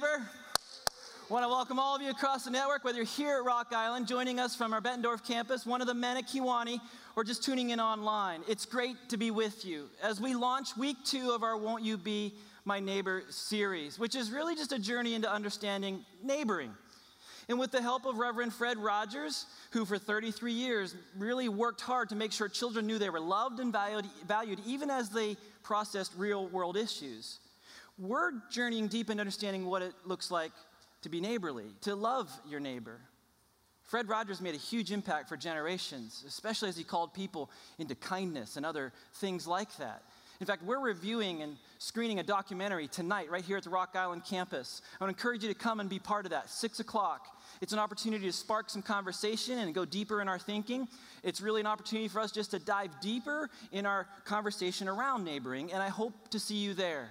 neighbor. Want to welcome all of you across the network, whether you're here at Rock Island, joining us from our Bettendorf campus, one of the men at Kewanee, or just tuning in online. It's great to be with you as we launch week two of our Won't You Be My Neighbor series, which is really just a journey into understanding neighboring. And with the help of Reverend Fred Rogers, who for 33 years really worked hard to make sure children knew they were loved and valued, valued even as they processed real world issues we're journeying deep into understanding what it looks like to be neighborly, to love your neighbor. Fred Rogers made a huge impact for generations, especially as he called people into kindness and other things like that. In fact, we're reviewing and screening a documentary tonight right here at the Rock Island campus. I would encourage you to come and be part of that, 6 o'clock. It's an opportunity to spark some conversation and go deeper in our thinking. It's really an opportunity for us just to dive deeper in our conversation around neighboring, and I hope to see you there.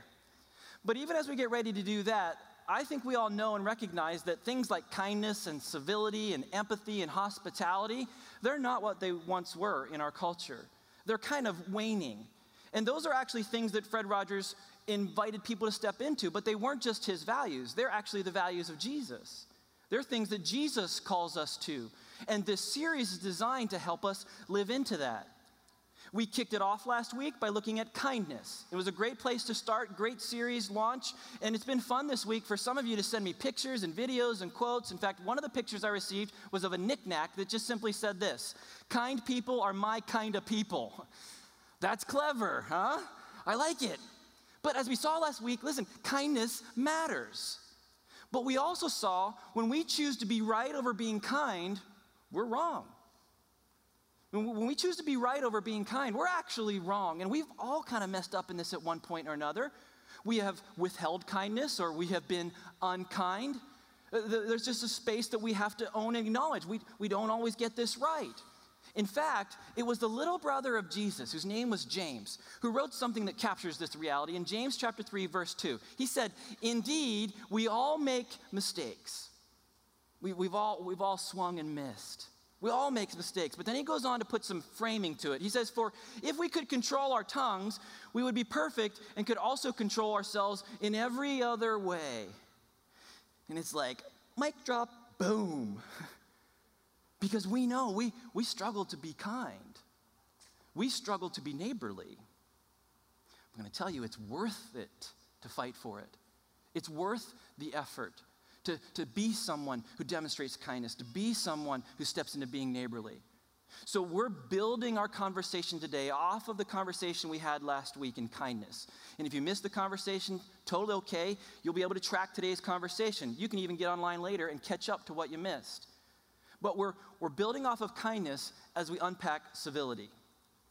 But even as we get ready to do that, I think we all know and recognize that things like kindness and civility and empathy and hospitality, they're not what they once were in our culture. They're kind of waning. And those are actually things that Fred Rogers invited people to step into, but they weren't just his values, they're actually the values of Jesus. They're things that Jesus calls us to. And this series is designed to help us live into that. We kicked it off last week by looking at kindness. It was a great place to start, great series launch, and it's been fun this week for some of you to send me pictures and videos and quotes. In fact, one of the pictures I received was of a knickknack that just simply said this Kind people are my kind of people. That's clever, huh? I like it. But as we saw last week, listen, kindness matters. But we also saw when we choose to be right over being kind, we're wrong. When we choose to be right over being kind, we're actually wrong. And we've all kind of messed up in this at one point or another. We have withheld kindness or we have been unkind. Uh, there's just a space that we have to own and acknowledge. We, we don't always get this right. In fact, it was the little brother of Jesus, whose name was James, who wrote something that captures this reality in James chapter 3, verse 2. He said, Indeed, we all make mistakes. We, we've, all, we've all swung and missed. We all make mistakes. But then he goes on to put some framing to it. He says, For if we could control our tongues, we would be perfect and could also control ourselves in every other way. And it's like, mic drop, boom. because we know we, we struggle to be kind, we struggle to be neighborly. I'm going to tell you, it's worth it to fight for it. It's worth the effort to, to be someone who demonstrates kindness, to be someone who steps into being neighborly. So, we're building our conversation today off of the conversation we had last week in kindness. And if you missed the conversation, totally okay. You'll be able to track today's conversation. You can even get online later and catch up to what you missed. But we're, we're building off of kindness as we unpack civility.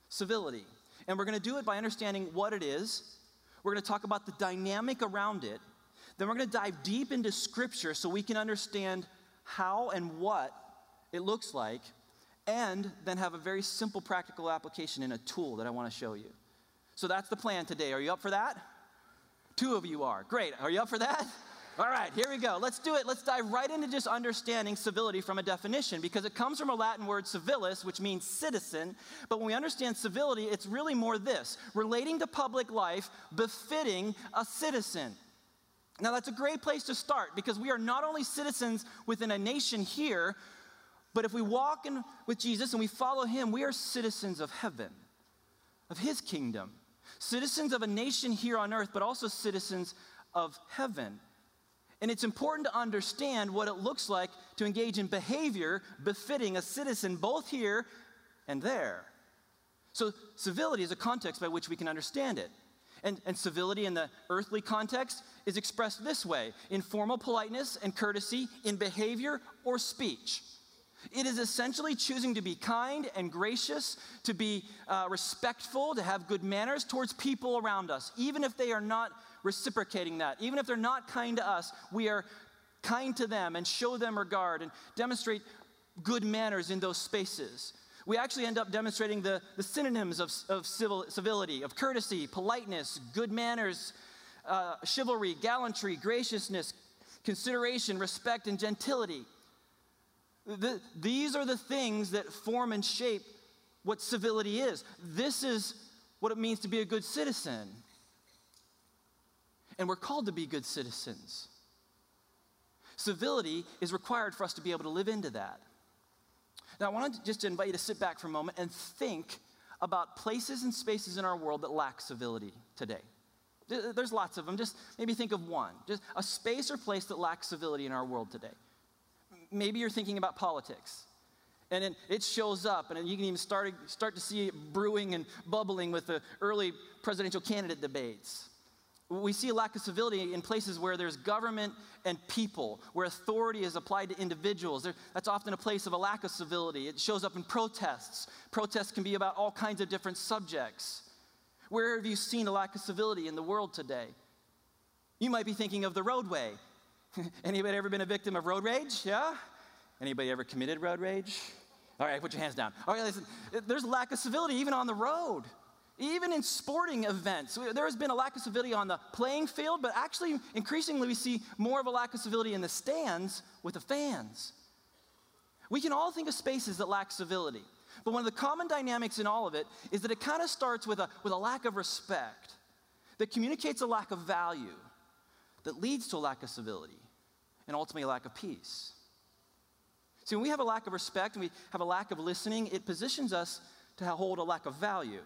Civility. And we're going to do it by understanding what it is. We're going to talk about the dynamic around it. Then we're going to dive deep into Scripture so we can understand how and what it looks like, and then have a very simple practical application in a tool that I want to show you. So that's the plan today. Are you up for that? Two of you are. Great. Are you up for that? All right, here we go. Let's do it. Let's dive right into just understanding civility from a definition because it comes from a Latin word civilis, which means citizen. But when we understand civility, it's really more this relating to public life befitting a citizen. Now, that's a great place to start because we are not only citizens within a nation here, but if we walk in, with Jesus and we follow him, we are citizens of heaven, of his kingdom. Citizens of a nation here on earth, but also citizens of heaven. And it's important to understand what it looks like to engage in behavior befitting a citizen both here and there. So, civility is a context by which we can understand it. And, and civility in the earthly context is expressed this way in formal politeness and courtesy, in behavior or speech. It is essentially choosing to be kind and gracious, to be uh, respectful, to have good manners towards people around us, even if they are not reciprocating that. Even if they're not kind to us, we are kind to them and show them regard and demonstrate good manners in those spaces. We actually end up demonstrating the, the synonyms of, of civil, civility, of courtesy, politeness, good manners, uh, chivalry, gallantry, graciousness, consideration, respect, and gentility. The, these are the things that form and shape what civility is. This is what it means to be a good citizen. And we're called to be good citizens. Civility is required for us to be able to live into that. Now, I want to just invite you to sit back for a moment and think about places and spaces in our world that lack civility today. There's lots of them. Just maybe think of one. Just a space or place that lacks civility in our world today. Maybe you're thinking about politics. And it, it shows up, and you can even start, start to see it brewing and bubbling with the early presidential candidate debates. We see a lack of civility in places where there's government and people, where authority is applied to individuals. There, that's often a place of a lack of civility. It shows up in protests. Protests can be about all kinds of different subjects. Where have you seen a lack of civility in the world today? You might be thinking of the roadway. Anybody ever been a victim of road rage? Yeah? Anybody ever committed road rage? All right, put your hands down. All right, listen. There's a lack of civility even on the road. Even in sporting events, there has been a lack of civility on the playing field, but actually, increasingly, we see more of a lack of civility in the stands with the fans. We can all think of spaces that lack civility, but one of the common dynamics in all of it is that it kind of starts with a, with a lack of respect that communicates a lack of value that leads to a lack of civility and ultimately a lack of peace. See, when we have a lack of respect and we have a lack of listening, it positions us to hold a lack of value.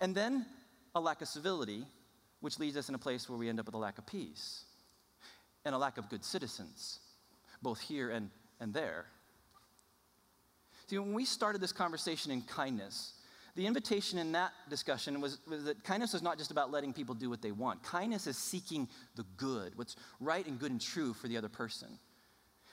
And then a lack of civility, which leads us in a place where we end up with a lack of peace and a lack of good citizens, both here and, and there. See, when we started this conversation in kindness, the invitation in that discussion was, was, that kindness is not just about letting people do what they want. Kindness is seeking the good, what's right and good and true for the other person.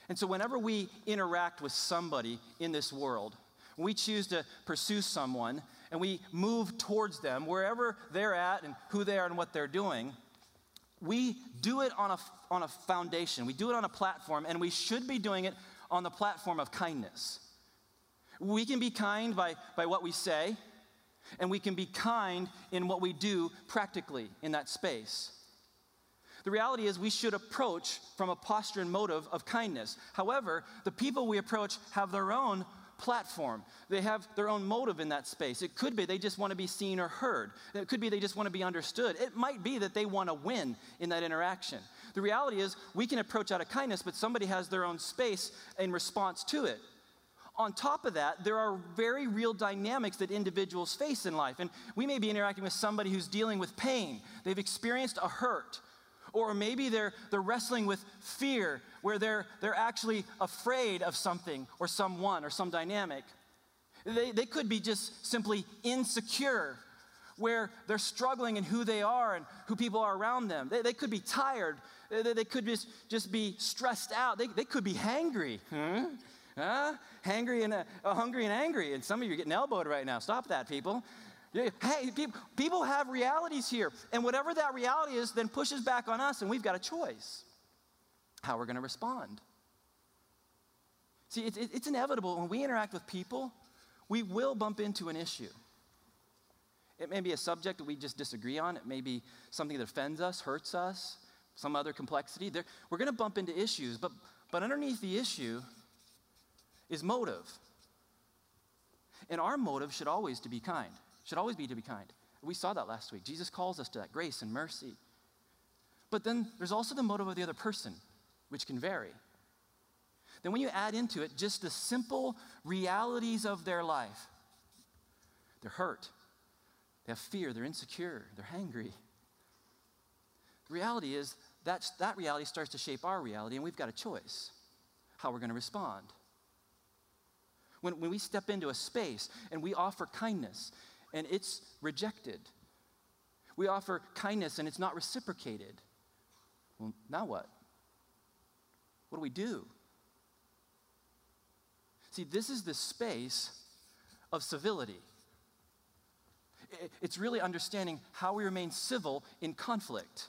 And so, whenever we interact with somebody in this world, we choose to pursue someone, and we move towards them, wherever they're at and who they are and what they're doing, we do it on a, on a foundation. We do it on a platform, and we should be doing it on the platform of kindness. We can be kind by, by what we say, and we can be kind in what we do practically in that space. The reality is, we should approach from a posture and motive of kindness. However, the people we approach have their own platform. They have their own motive in that space. It could be they just want to be seen or heard. It could be they just want to be understood. It might be that they want to win in that interaction. The reality is, we can approach out of kindness, but somebody has their own space in response to it. On top of that, there are very real dynamics that individuals face in life. And we may be interacting with somebody who's dealing with pain, they've experienced a hurt. Or maybe they're, they're wrestling with fear, where they're, they're actually afraid of something or someone or some dynamic. They, they could be just simply insecure, where they're struggling in who they are and who people are around them. They, they could be tired. They, they could just, just be stressed out. They, they could be hangry. Huh? Huh? Hangry and uh, hungry and angry. And some of you are getting elbowed right now. Stop that, people. Hey, people have realities here. And whatever that reality is, then pushes back on us, and we've got a choice how we're going to respond. See, it's, it's inevitable when we interact with people, we will bump into an issue. It may be a subject that we just disagree on, it may be something that offends us, hurts us, some other complexity. There, we're going to bump into issues, but, but underneath the issue is motive. And our motive should always to be kind should always be to be kind. We saw that last week. Jesus calls us to that grace and mercy. But then there's also the motive of the other person, which can vary. Then, when you add into it just the simple realities of their life, they're hurt, they have fear, they're insecure, they're hangry. The reality is that that reality starts to shape our reality, and we've got a choice how we're going to respond. When, when we step into a space and we offer kindness and it's rejected. We offer kindness and it's not reciprocated. Well, now what? What do we do? See, this is the space of civility. It's really understanding how we remain civil in conflict.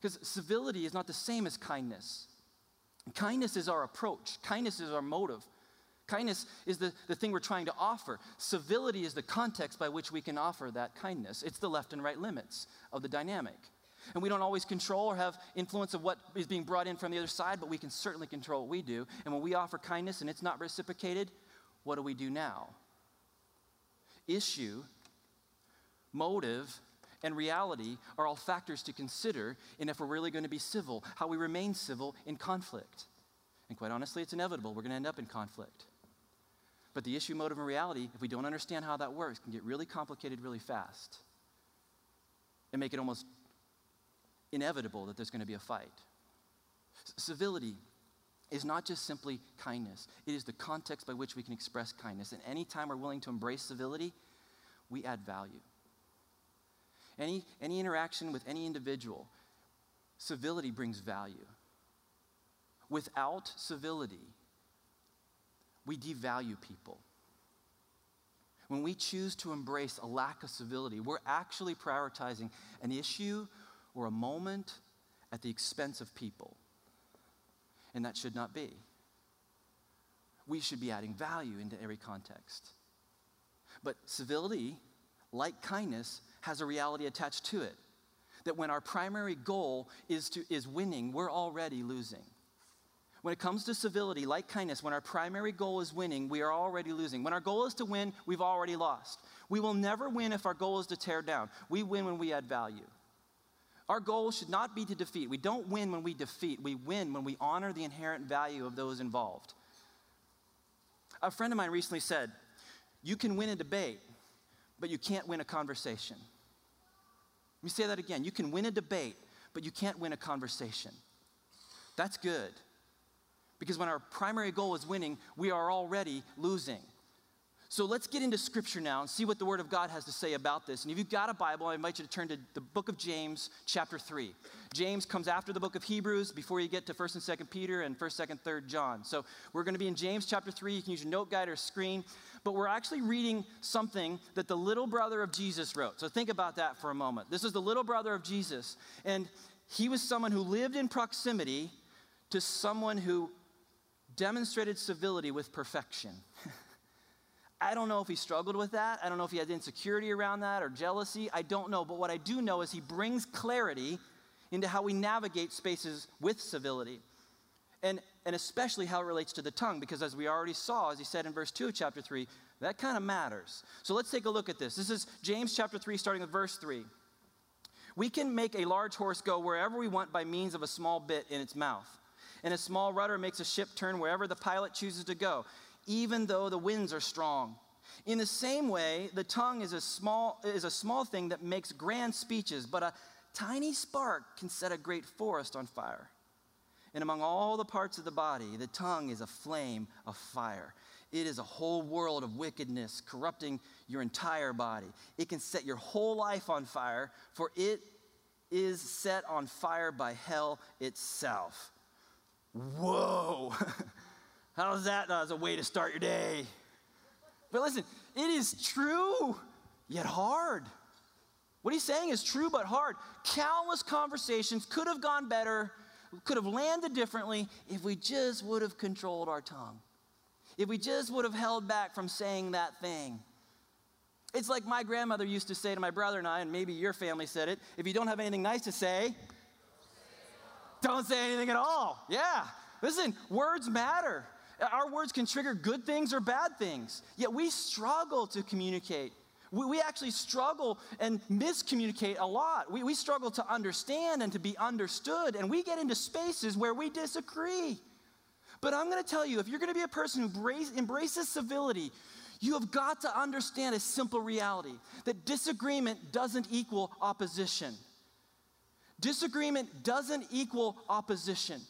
Because civility is not the same as kindness. Kindness is our approach, kindness is our motive. Kindness is the, the thing we're trying to offer. Civility is the context by which we can offer that kindness. It's the left and right limits of the dynamic. And we don't always control or have influence of what is being brought in from the other side, but we can certainly control what we do. And when we offer kindness and it's not reciprocated, what do we do now? Issue, motive, and reality are all factors to consider in if we're really going to be civil, how we remain civil in conflict. And quite honestly, it's inevitable. We're going to end up in conflict. But the issue, motive, and reality, if we don't understand how that works, can get really complicated really fast and make it almost inevitable that there's going to be a fight. Civility is not just simply kindness, it is the context by which we can express kindness. And anytime we're willing to embrace civility, we add value. Any, any interaction with any individual, civility brings value. Without civility, we devalue people. When we choose to embrace a lack of civility, we're actually prioritizing an issue or a moment at the expense of people. And that should not be. We should be adding value into every context. But civility, like kindness, has a reality attached to it. That when our primary goal is, to, is winning, we're already losing. When it comes to civility, like kindness, when our primary goal is winning, we are already losing. When our goal is to win, we've already lost. We will never win if our goal is to tear down. We win when we add value. Our goal should not be to defeat. We don't win when we defeat. We win when we honor the inherent value of those involved. A friend of mine recently said, You can win a debate, but you can't win a conversation. Let me say that again. You can win a debate, but you can't win a conversation. That's good. Because when our primary goal is winning, we are already losing. So let's get into scripture now and see what the Word of God has to say about this. And if you've got a Bible, I invite you to turn to the book of James, chapter 3. James comes after the book of Hebrews before you get to 1st and 2nd Peter and 1st, 2nd, 3rd John. So we're going to be in James chapter 3. You can use your note guide or screen. But we're actually reading something that the little brother of Jesus wrote. So think about that for a moment. This is the little brother of Jesus. And he was someone who lived in proximity to someone who demonstrated civility with perfection. I don't know if he struggled with that. I don't know if he had insecurity around that or jealousy. I don't know. But what I do know is he brings clarity into how we navigate spaces with civility. And, and especially how it relates to the tongue, because as we already saw, as he said in verse 2 of chapter 3, that kind of matters. So let's take a look at this. This is James chapter 3, starting with verse 3. We can make a large horse go wherever we want by means of a small bit in its mouth and a small rudder makes a ship turn wherever the pilot chooses to go, even though the winds are strong. In the same way, the tongue is a small, is a small thing that makes grand speeches, but a tiny spark can set a great forest on fire. And among all the parts of the body, the tongue is a flame of fire. It is a whole world of wickedness, corrupting your entire body. It can set your whole life on fire, for it is set on fire by hell itself. Whoa! How's that as a way to start your day? But listen, it is true, yet hard. What he's saying is true, but hard. Countless conversations could have gone better, could have landed differently if we just would have controlled our tongue. If we just would have held back from saying that thing. It's like my grandmother used to say to my brother and I, and maybe your family said it if you don't have anything nice to say, don't say anything at all. Yeah. Listen, words matter. Our words can trigger good things or bad things. Yet we struggle to communicate. We, we actually struggle and miscommunicate a lot. We, we struggle to understand and to be understood, and we get into spaces where we disagree. But I'm going to tell you if you're going to be a person who embrace, embraces civility, you have got to understand a simple reality that disagreement doesn't equal opposition. Disagreement doesn't equal opposition.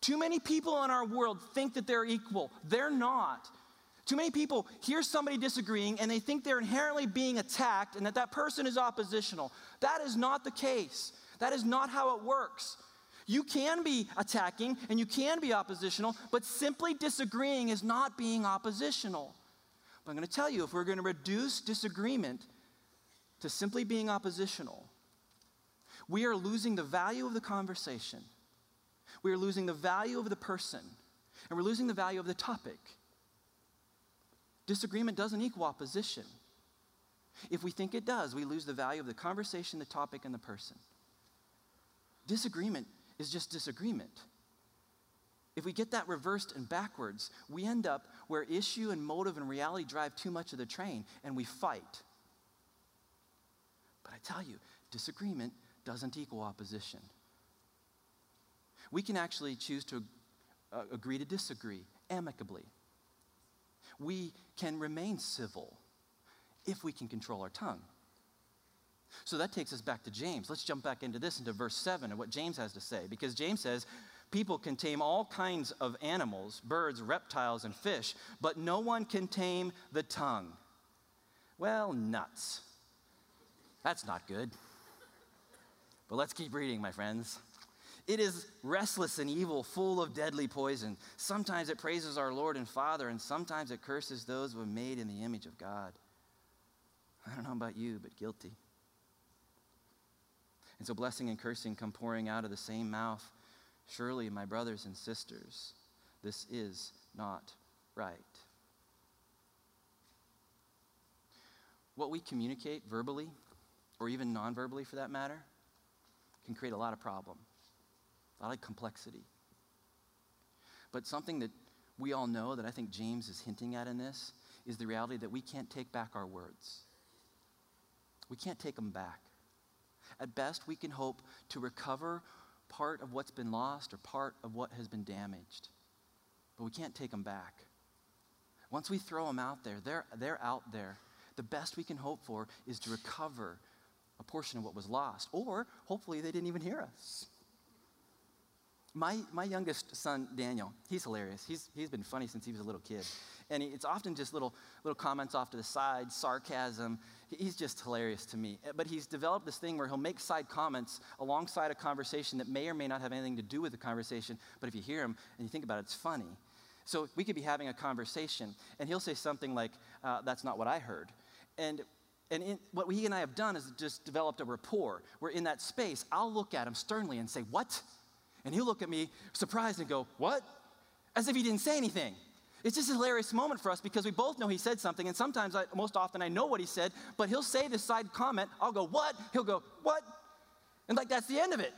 Too many people in our world think that they're equal. They're not. Too many people hear somebody disagreeing and they think they're inherently being attacked and that that person is oppositional. That is not the case. That is not how it works. You can be attacking and you can be oppositional, but simply disagreeing is not being oppositional. But I'm going to tell you if we're going to reduce disagreement to simply being oppositional, we are losing the value of the conversation. We are losing the value of the person, and we're losing the value of the topic. Disagreement doesn't equal opposition. If we think it does, we lose the value of the conversation, the topic, and the person. Disagreement is just disagreement. If we get that reversed and backwards, we end up where issue and motive and reality drive too much of the train and we fight. But I tell you, disagreement doesn't equal opposition. We can actually choose to uh, agree to disagree amicably. We can remain civil if we can control our tongue. So that takes us back to James. Let's jump back into this, into verse 7 and what James has to say. Because James says, People can tame all kinds of animals, birds, reptiles, and fish, but no one can tame the tongue. Well, nuts. That's not good. But let's keep reading, my friends. It is restless and evil, full of deadly poison. Sometimes it praises our Lord and Father, and sometimes it curses those who are made in the image of God. I don't know about you, but guilty. And so blessing and cursing come pouring out of the same mouth. Surely, my brothers and sisters, this is not right. What we communicate verbally, or even non verbally for that matter, can create a lot of problem, a lot of complexity. But something that we all know that I think James is hinting at in this is the reality that we can't take back our words. We can't take them back. At best, we can hope to recover part of what's been lost or part of what has been damaged, but we can't take them back. Once we throw them out there, they're, they're out there. The best we can hope for is to recover a portion of what was lost, or hopefully they didn't even hear us. My, my youngest son, Daniel, he's hilarious. He's, he's been funny since he was a little kid. And it's often just little, little comments off to the side, sarcasm. He's just hilarious to me. But he's developed this thing where he'll make side comments alongside a conversation that may or may not have anything to do with the conversation, but if you hear him and you think about it, it's funny. So we could be having a conversation, and he'll say something like, uh, That's not what I heard. And and in, what he and I have done is just developed a rapport where in that space, I'll look at him sternly and say, What? And he'll look at me surprised and go, What? As if he didn't say anything. It's just a hilarious moment for us because we both know he said something, and sometimes, I, most often, I know what he said, but he'll say this side comment. I'll go, What? He'll go, What? And like that's the end of it.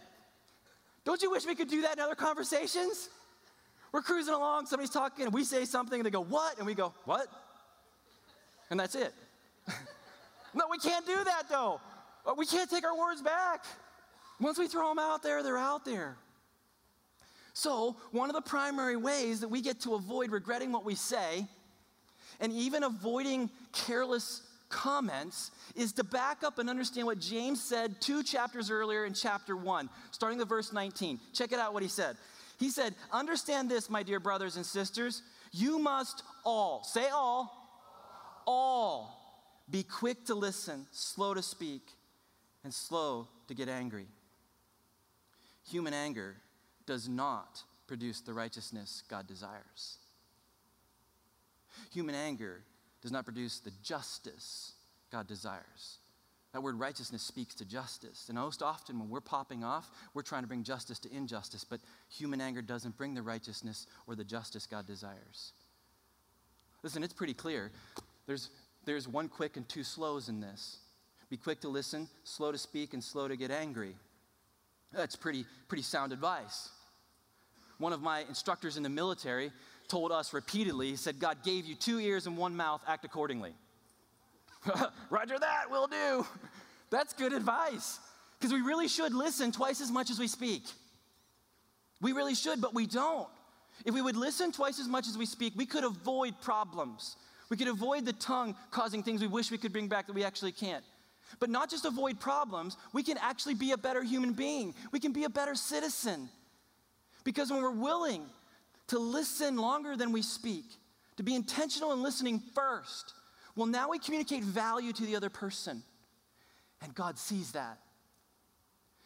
Don't you wish we could do that in other conversations? We're cruising along, somebody's talking, and we say something, and they go, What? And we go, What? And that's it. No, we can't do that though. Uh, we can't take our words back. Once we throw them out there, they're out there. So, one of the primary ways that we get to avoid regretting what we say and even avoiding careless comments is to back up and understand what James said two chapters earlier in chapter 1, starting with verse 19. Check it out what he said. He said, Understand this, my dear brothers and sisters. You must all, say all, all be quick to listen, slow to speak, and slow to get angry. Human anger does not produce the righteousness God desires. Human anger does not produce the justice God desires. That word righteousness speaks to justice. And most often, when we're popping off, we're trying to bring justice to injustice, but human anger doesn't bring the righteousness or the justice God desires. Listen, it's pretty clear. There's, there's one quick and two slows in this. Be quick to listen, slow to speak, and slow to get angry. That's pretty, pretty sound advice one of my instructors in the military told us repeatedly, he said, God gave you two ears and one mouth, act accordingly. Roger that, will do. That's good advice. Because we really should listen twice as much as we speak. We really should, but we don't. If we would listen twice as much as we speak, we could avoid problems. We could avoid the tongue causing things we wish we could bring back that we actually can't. But not just avoid problems, we can actually be a better human being. We can be a better citizen. Because when we're willing to listen longer than we speak, to be intentional in listening first. Well, now we communicate value to the other person. And God sees that.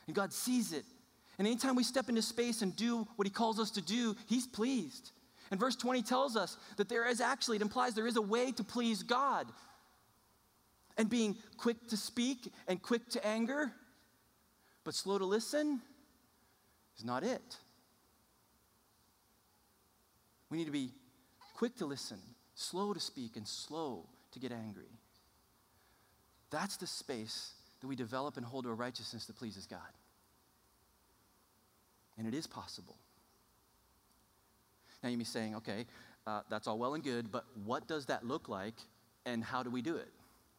And God sees it. And anytime we step into space and do what He calls us to do, He's pleased. And verse 20 tells us that there is actually, it implies there is a way to please God. And being quick to speak and quick to anger, but slow to listen, is not it. We need to be quick to listen, slow to speak, and slow to get angry. That's the space that we develop and hold to a righteousness that pleases God. And it is possible. Now you may be saying, okay, uh, that's all well and good, but what does that look like and how do we do it?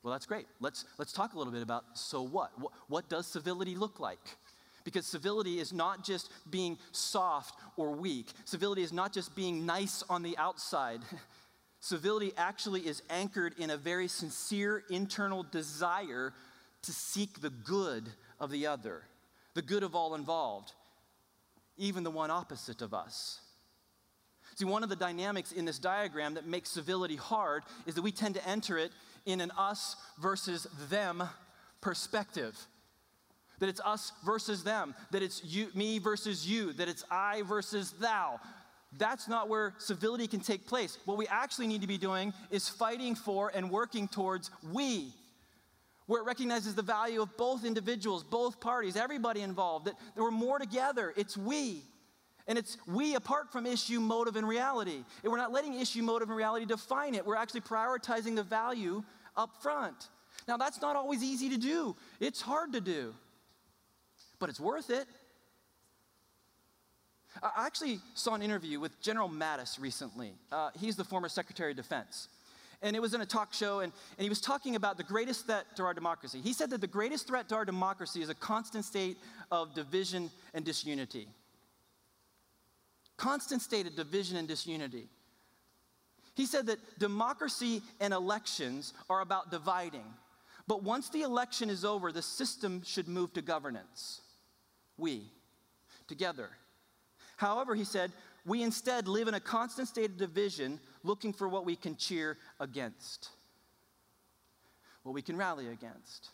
Well, that's great. Let's, let's talk a little bit about so what? what? What does civility look like? Because civility is not just being soft or weak. Civility is not just being nice on the outside. civility actually is anchored in a very sincere internal desire to seek the good of the other, the good of all involved, even the one opposite of us. See, one of the dynamics in this diagram that makes civility hard is that we tend to enter it in an us versus them perspective. That it's us versus them, that it's you, me versus you, that it's I versus thou. That's not where civility can take place. What we actually need to be doing is fighting for and working towards we, where it recognizes the value of both individuals, both parties, everybody involved, that, that we're more together. It's we. And it's we apart from issue, motive, and reality. And we're not letting issue, motive, and reality define it. We're actually prioritizing the value up front. Now, that's not always easy to do, it's hard to do, but it's worth it. I actually saw an interview with General Mattis recently. Uh, he's the former Secretary of Defense. And it was in a talk show, and, and he was talking about the greatest threat to our democracy. He said that the greatest threat to our democracy is a constant state of division and disunity constant state of division and disunity. He said that democracy and elections are about dividing. But once the election is over, the system should move to governance. We, together. However, he said, we instead live in a constant state of division, looking for what we can cheer against, what we can rally against.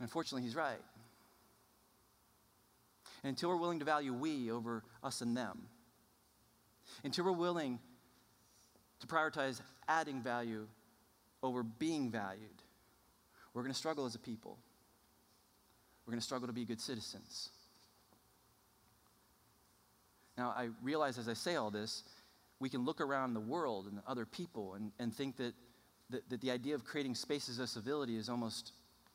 And unfortunately, he's right. And until we're willing to value we over us and them, until we're willing to prioritize adding value over being valued, we're going to struggle as a people. We're going to struggle to be good citizens. Now, I realize as I say all this, we can look around the world and other people and, and think that, that, that the idea of creating spaces of civility is almost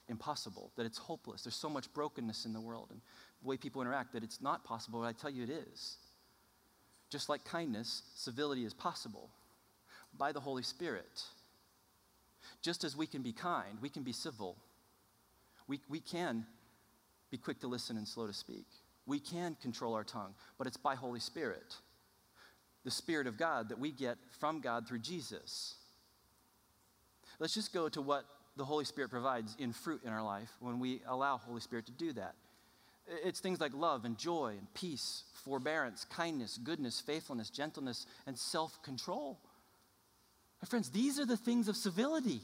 impossible, that it's hopeless. There's so much brokenness in the world and the way people interact that it's not possible, but I tell you it is. Just like kindness, civility is possible by the Holy Spirit. Just as we can be kind, we can be civil. We, we can be quick to listen and slow to speak. We can control our tongue, but it's by Holy Spirit, the Spirit of God that we get from God through Jesus. Let's just go to what the Holy Spirit provides in fruit in our life when we allow Holy Spirit to do that. It's things like love and joy and peace, forbearance, kindness, goodness, faithfulness, gentleness, and self control. My friends, these are the things of civility.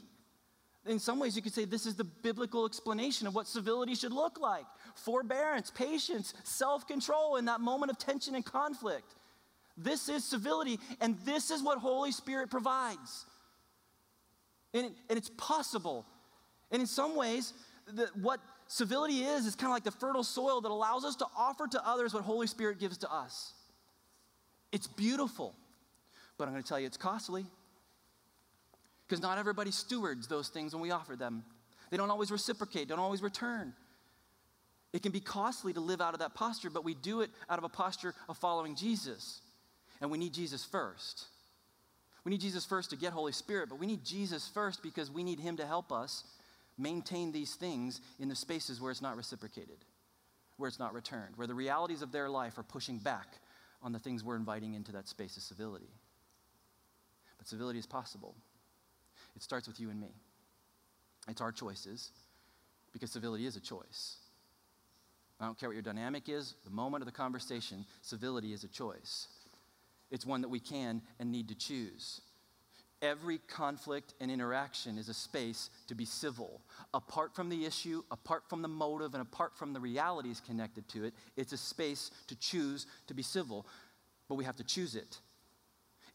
In some ways, you could say this is the biblical explanation of what civility should look like forbearance, patience, self control in that moment of tension and conflict. This is civility, and this is what Holy Spirit provides. And, it, and it's possible. And in some ways, the, what civility is, is kind of like the fertile soil that allows us to offer to others what Holy Spirit gives to us. It's beautiful, but I'm going to tell you it's costly. Because not everybody stewards those things when we offer them. They don't always reciprocate, don't always return. It can be costly to live out of that posture, but we do it out of a posture of following Jesus. And we need Jesus first. We need Jesus first to get Holy Spirit, but we need Jesus first because we need Him to help us maintain these things in the spaces where it's not reciprocated, where it's not returned, where the realities of their life are pushing back on the things we're inviting into that space of civility. But civility is possible. It starts with you and me. It's our choices because civility is a choice. I don't care what your dynamic is, the moment of the conversation, civility is a choice. It's one that we can and need to choose. Every conflict and interaction is a space to be civil. Apart from the issue, apart from the motive, and apart from the realities connected to it, it's a space to choose to be civil. But we have to choose it.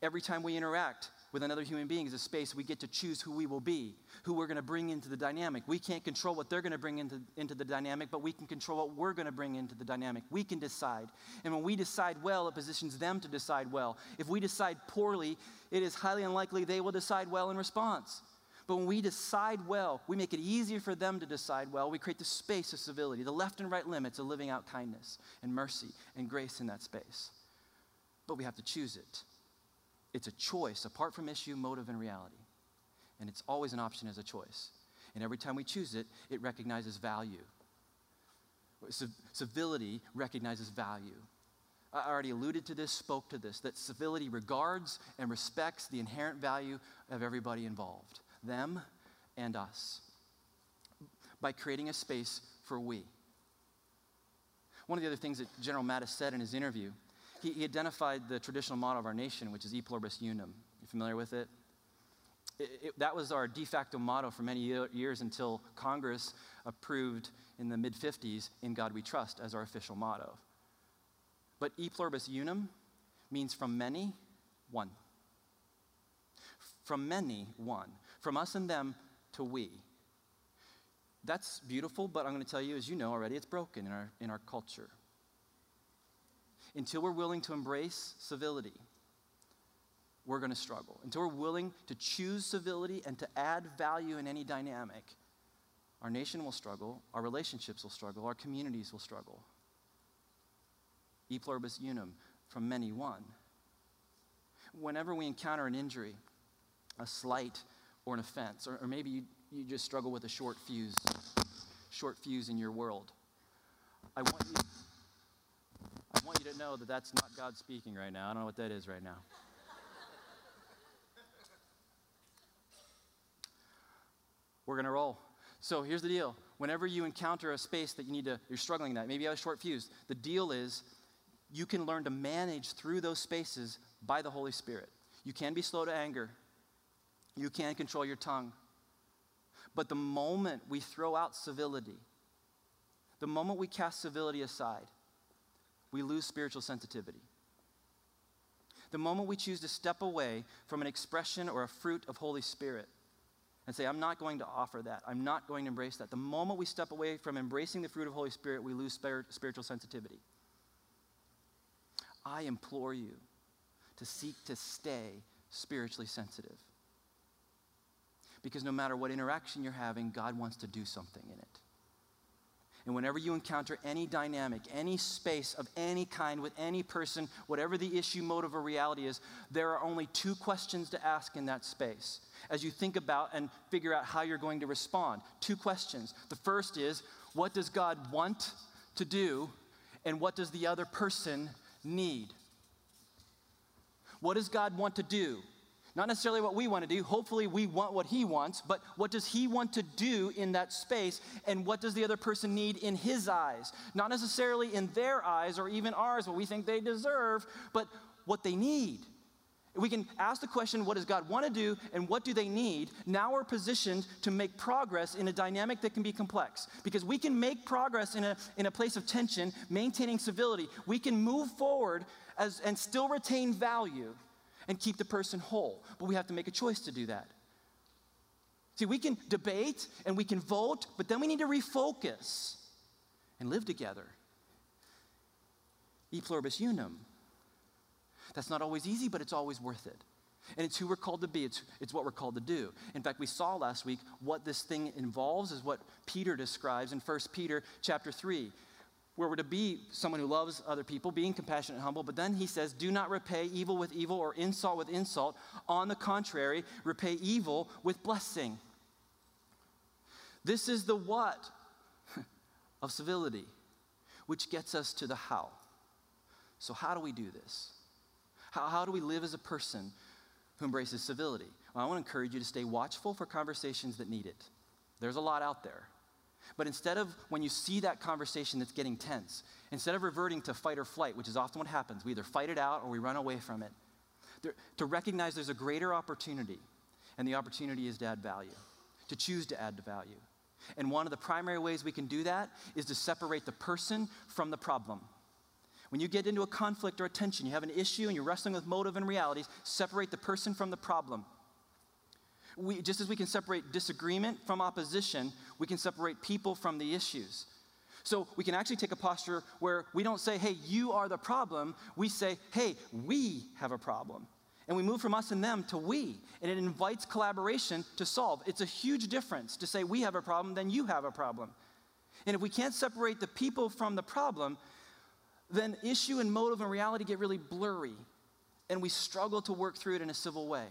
Every time we interact, with another human being is a space we get to choose who we will be, who we're going to bring into the dynamic. We can't control what they're going to bring into, into the dynamic, but we can control what we're going to bring into the dynamic. We can decide. And when we decide well, it positions them to decide well. If we decide poorly, it is highly unlikely they will decide well in response. But when we decide well, we make it easier for them to decide well. We create the space of civility, the left and right limits of living out kindness and mercy and grace in that space. But we have to choose it. It's a choice apart from issue, motive, and reality. And it's always an option as a choice. And every time we choose it, it recognizes value. Civility recognizes value. I already alluded to this, spoke to this, that civility regards and respects the inherent value of everybody involved, them and us, by creating a space for we. One of the other things that General Mattis said in his interview he, he identified the traditional motto of our nation, which is E pluribus unum. You familiar with it? It, it, that was our de facto motto for many years until Congress approved in the mid 50s, In God We Trust, as our official motto. But E pluribus unum means from many, one. From many, one. From us and them to we. That's beautiful, but I'm going to tell you, as you know already, it's broken in our, in our culture until we're willing to embrace civility, we're going to struggle. Until we're willing to choose civility and to add value in any dynamic, our nation will struggle, our relationships will struggle, our communities will struggle. E pluribus unum, from many one. Whenever we encounter an injury, a slight, or an offense, or, or maybe you, you just struggle with a short fuse, short fuse in your world, I want you you to know that that's not God speaking right now. I don't know what that is right now. We're going to roll. So here's the deal. Whenever you encounter a space that you need to, you're struggling that, maybe you have a short fuse, the deal is you can learn to manage through those spaces by the Holy Spirit. You can be slow to anger, you can control your tongue. But the moment we throw out civility, the moment we cast civility aside, we lose spiritual sensitivity. The moment we choose to step away from an expression or a fruit of Holy Spirit and say, I'm not going to offer that, I'm not going to embrace that, the moment we step away from embracing the fruit of Holy Spirit, we lose spiritual sensitivity. I implore you to seek to stay spiritually sensitive. Because no matter what interaction you're having, God wants to do something in it. And whenever you encounter any dynamic, any space of any kind with any person, whatever the issue, motive, or reality is, there are only two questions to ask in that space as you think about and figure out how you're going to respond. Two questions. The first is, what does God want to do, and what does the other person need? What does God want to do? Not necessarily what we want to do. Hopefully, we want what he wants, but what does he want to do in that space? And what does the other person need in his eyes? Not necessarily in their eyes or even ours, what we think they deserve, but what they need. We can ask the question, what does God want to do and what do they need? Now we're positioned to make progress in a dynamic that can be complex. Because we can make progress in a, in a place of tension, maintaining civility. We can move forward as, and still retain value and keep the person whole. But we have to make a choice to do that. See, we can debate and we can vote, but then we need to refocus and live together. E pluribus unum. That's not always easy, but it's always worth it. And it's who we're called to be. It's, it's what we're called to do. In fact, we saw last week what this thing involves is what Peter describes in 1 Peter chapter 3 where we're to be someone who loves other people, being compassionate and humble. But then he says, do not repay evil with evil or insult with insult. On the contrary, repay evil with blessing. This is the what of civility, which gets us to the how. So, how do we do this? How, how do we live as a person who embraces civility? Well, I want to encourage you to stay watchful for conversations that need it. There's a lot out there. But instead of when you see that conversation that's getting tense, instead of reverting to fight or flight, which is often what happens, we either fight it out or we run away from it, there, to recognize there's a greater opportunity, and the opportunity is to add value, to choose to add value. And one of the primary ways we can do that is to separate the person from the problem. When you get into a conflict or a tension, you have an issue and you're wrestling with motive and realities, separate the person from the problem. We, just as we can separate disagreement from opposition, we can separate people from the issues. So we can actually take a posture where we don't say, hey, you are the problem. We say, hey, we have a problem. And we move from us and them to we. And it invites collaboration to solve. It's a huge difference to say we have a problem than you have a problem. And if we can't separate the people from the problem, then issue and motive and reality get really blurry. And we struggle to work through it in a civil way.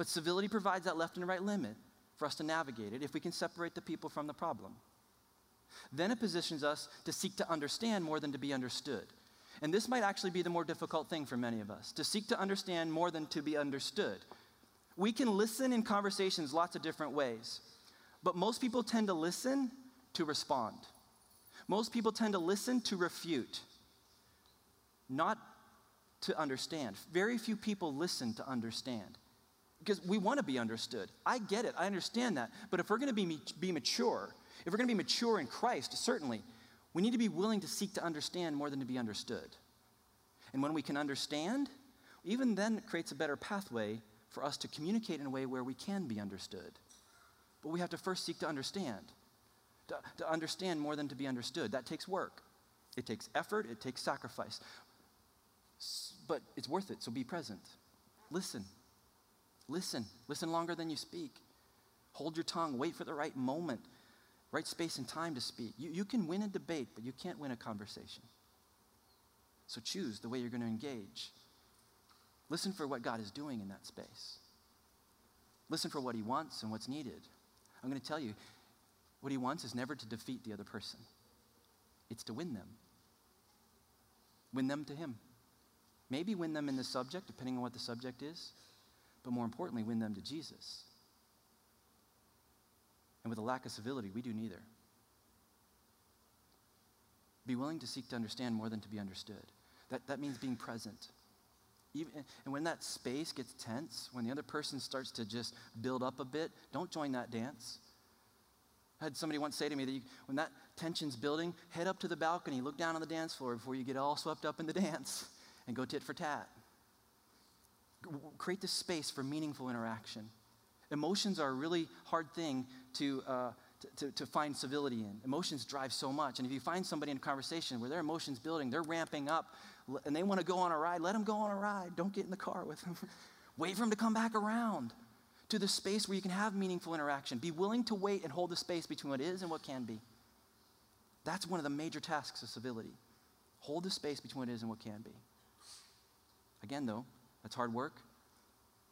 But civility provides that left and right limit for us to navigate it if we can separate the people from the problem. Then it positions us to seek to understand more than to be understood. And this might actually be the more difficult thing for many of us to seek to understand more than to be understood. We can listen in conversations lots of different ways, but most people tend to listen to respond. Most people tend to listen to refute, not to understand. Very few people listen to understand because we want to be understood. I get it, I understand that. But if we're going to be, be mature, if we're going to be mature in Christ, certainly, we need to be willing to seek to understand more than to be understood. And when we can understand, even then it creates a better pathway for us to communicate in a way where we can be understood. But we have to first seek to understand, to, to understand more than to be understood. That takes work, it takes effort, it takes sacrifice. But it's worth it, so be present. Listen, Listen. Listen longer than you speak. Hold your tongue. Wait for the right moment, right space and time to speak. You, you can win a debate, but you can't win a conversation. So choose the way you're going to engage. Listen for what God is doing in that space. Listen for what He wants and what's needed. I'm going to tell you, what He wants is never to defeat the other person, it's to win them. Win them to Him. Maybe win them in the subject, depending on what the subject is but more importantly, win them to Jesus. And with a lack of civility, we do neither. Be willing to seek to understand more than to be understood. That, that means being present. Even, and when that space gets tense, when the other person starts to just build up a bit, don't join that dance. I had somebody once say to me that you, when that tension's building, head up to the balcony, look down on the dance floor before you get all swept up in the dance, and go tit for tat create this space for meaningful interaction. Emotions are a really hard thing to, uh, to, to, find civility in. Emotions drive so much. And if you find somebody in a conversation where their emotions building, they're ramping up, and they want to go on a ride, let them go on a ride. Don't get in the car with them. wait for them to come back around to the space where you can have meaningful interaction. Be willing to wait and hold the space between what is and what can be. That's one of the major tasks of civility. Hold the space between what is and what can be. Again, though, that's hard work.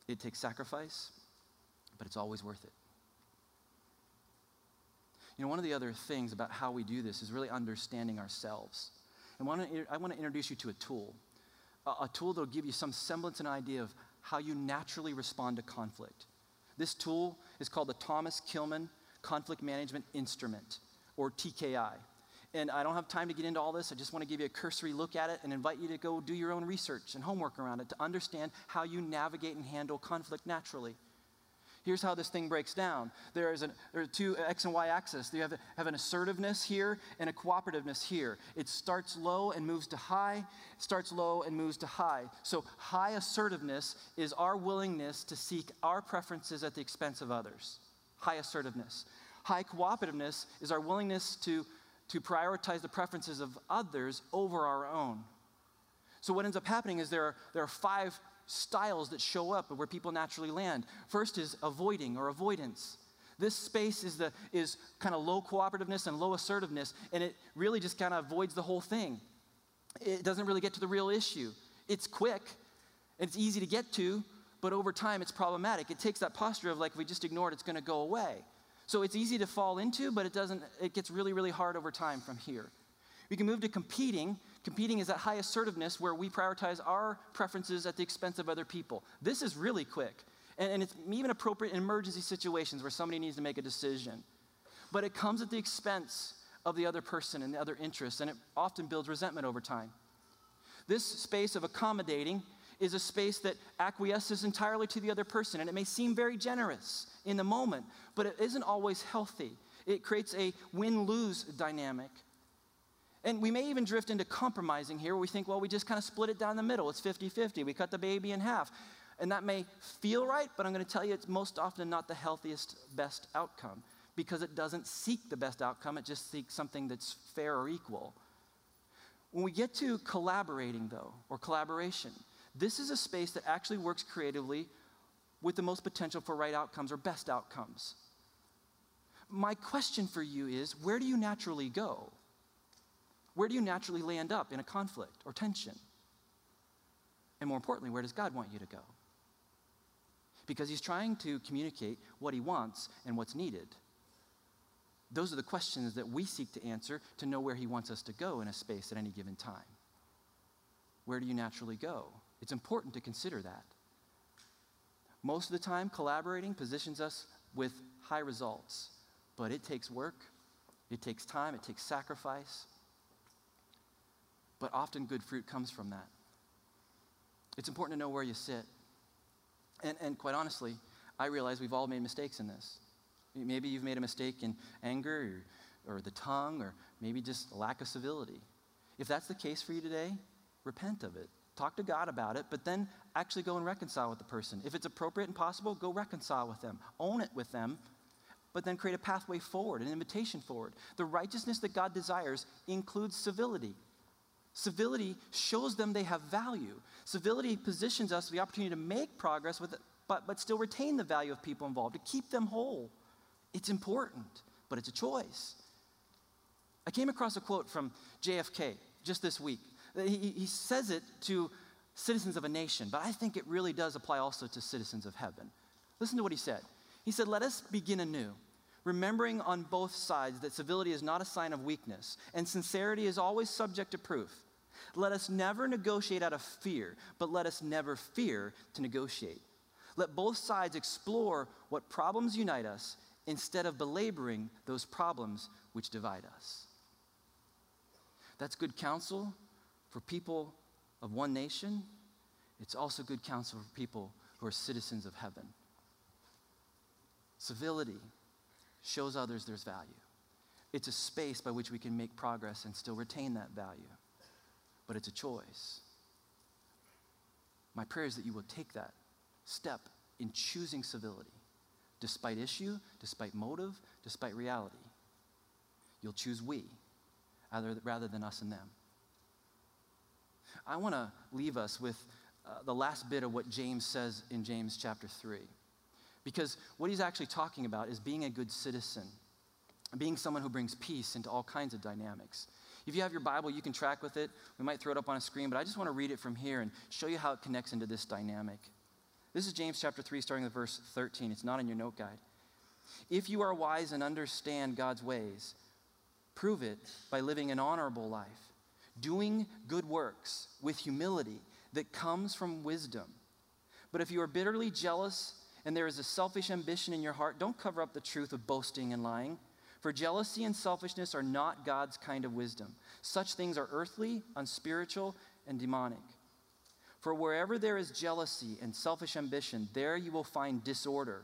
It takes sacrifice, but it's always worth it. You know, one of the other things about how we do this is really understanding ourselves. And I want to introduce you to a tool, a tool that will give you some semblance and idea of how you naturally respond to conflict. This tool is called the Thomas Kilmann Conflict Management Instrument, or TKI. And I don't have time to get into all this. I just want to give you a cursory look at it and invite you to go do your own research and homework around it to understand how you navigate and handle conflict naturally. Here's how this thing breaks down. There, is an, there are two X and Y axis. You have, have an assertiveness here and a cooperativeness here. It starts low and moves to high, starts low and moves to high. So, high assertiveness is our willingness to seek our preferences at the expense of others. High assertiveness. High cooperativeness is our willingness to to prioritize the preferences of others over our own. So, what ends up happening is there are, there are five styles that show up where people naturally land. First is avoiding or avoidance. This space is, the, is kind of low cooperativeness and low assertiveness, and it really just kind of avoids the whole thing. It doesn't really get to the real issue. It's quick, it's easy to get to, but over time it's problematic. It takes that posture of like, if we just ignore it, it's going to go away. So it's easy to fall into, but it doesn't, it gets really, really hard over time from here. We can move to competing. Competing is that high assertiveness where we prioritize our preferences at the expense of other people. This is really quick. And, and it's even appropriate in emergency situations where somebody needs to make a decision. but it comes at the expense of the other person and the other interests, and it often builds resentment over time. This space of accommodating is a space that acquiesces entirely to the other person, and it may seem very generous in the moment, but it isn't always healthy. It creates a win lose dynamic. And we may even drift into compromising here where we think, well, we just kind of split it down the middle. It's 50 50. We cut the baby in half. And that may feel right, but I'm going to tell you it's most often not the healthiest, best outcome because it doesn't seek the best outcome. It just seeks something that's fair or equal. When we get to collaborating, though, or collaboration, this is a space that actually works creatively with the most potential for right outcomes or best outcomes. My question for you is where do you naturally go? Where do you naturally land up in a conflict or tension? And more importantly, where does God want you to go? Because He's trying to communicate what He wants and what's needed. Those are the questions that we seek to answer to know where He wants us to go in a space at any given time. Where do you naturally go? It's important to consider that. Most of the time, collaborating positions us with high results, but it takes work, it takes time, it takes sacrifice. But often good fruit comes from that. It's important to know where you sit. And, and quite honestly, I realize we've all made mistakes in this. Maybe you've made a mistake in anger or, or the tongue or maybe just lack of civility. If that's the case for you today, repent of it. Talk to God about it, but then actually go and reconcile with the person. If it's appropriate and possible, go reconcile with them. Own it with them, but then create a pathway forward, an invitation forward. The righteousness that God desires includes civility. Civility shows them they have value. Civility positions us the opportunity to make progress with it, but, but still retain the value of people involved, to keep them whole. It's important, but it's a choice. I came across a quote from JFK just this week. He, says it to citizens of a nation, but I think it really does apply also to citizens of heaven. Listen to what he said. He said, Let us begin anew, remembering on both sides that civility is not a sign of weakness, and sincerity is always subject to proof. Let us never negotiate out of fear, but let us never fear to negotiate. Let both sides explore what problems unite us instead of belaboring those problems which divide us. That's good counsel for people of one nation, it's also good counsel for people who are citizens of heaven. Civility shows others there's value. It's a space by which we can make progress and still retain that value. But it's a choice. My prayer is that you will take that step in choosing civility, despite issue, despite motive, despite reality. You'll choose we rather than us and them. I want to leave us with uh, the last bit of what James says in James chapter 3. Because what he's actually talking about is being a good citizen, being someone who brings peace into all kinds of dynamics. If you have your Bible, you can track with it. We might throw it up on a screen, but I just want to read it from here and show you how it connects into this dynamic. This is James chapter 3, starting with verse 13. It's not in your note guide. If you are wise and understand God's ways, prove it by living an honorable life doing good works with humility that comes from wisdom. But if you are bitterly jealous and there is a selfish ambition in your heart, don't cover up the truth with boasting and lying. For jealousy and selfishness are not God's kind of wisdom. Such things are earthly, unspiritual, and demonic. For wherever there is jealousy and selfish ambition, there you will find disorder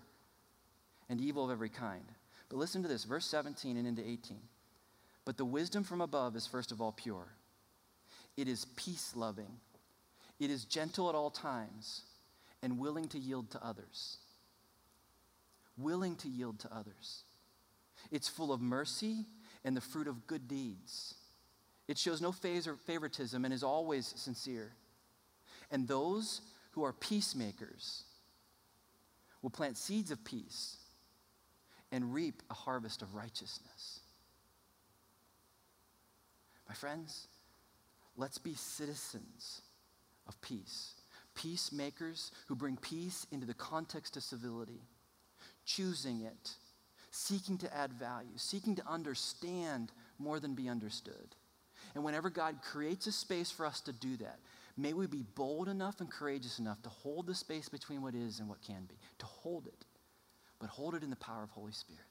and evil of every kind. But listen to this, verse 17 and into 18. But the wisdom from above is first of all pure it is peace loving. It is gentle at all times and willing to yield to others. Willing to yield to others. It's full of mercy and the fruit of good deeds. It shows no favoritism and is always sincere. And those who are peacemakers will plant seeds of peace and reap a harvest of righteousness. My friends, Let's be citizens of peace, peacemakers who bring peace into the context of civility, choosing it, seeking to add value, seeking to understand more than be understood. And whenever God creates a space for us to do that, may we be bold enough and courageous enough to hold the space between what is and what can be, to hold it, but hold it in the power of Holy Spirit.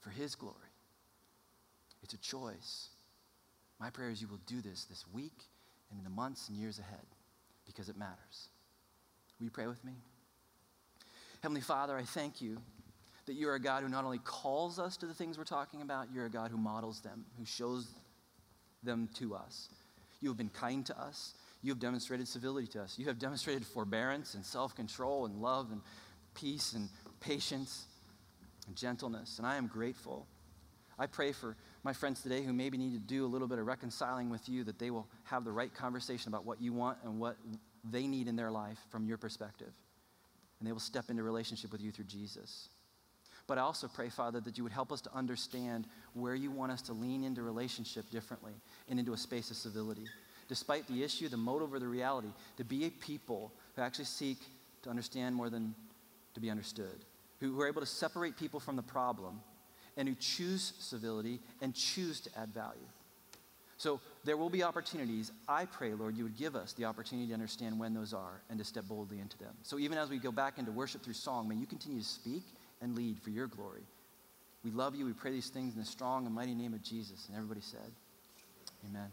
for His glory. It's a choice. My prayer is you will do this this week and in the months and years ahead because it matters. Will you pray with me? Heavenly Father, I thank you that you're a God who not only calls us to the things we're talking about, you're a God who models them, who shows them to us. You have been kind to us. You have demonstrated civility to us. You have demonstrated forbearance and self control and love and peace and patience and gentleness. And I am grateful. I pray for my friends today who maybe need to do a little bit of reconciling with you that they will have the right conversation about what you want and what they need in their life from your perspective. And they will step into relationship with you through Jesus. But I also pray, Father, that you would help us to understand where you want us to lean into relationship differently and into a space of civility. Despite the issue, the motive, or the reality, to be a people who actually seek to understand more than to be understood, who, are able to separate people from the problem and who choose civility and choose to add value. So there will be opportunities. I pray, Lord, you would give us the opportunity to understand when those are and to step boldly into them. So even as we go back into worship through song, may you continue to speak and lead for your glory. We love you. We pray these things in the strong and mighty name of Jesus. And everybody said, Amen.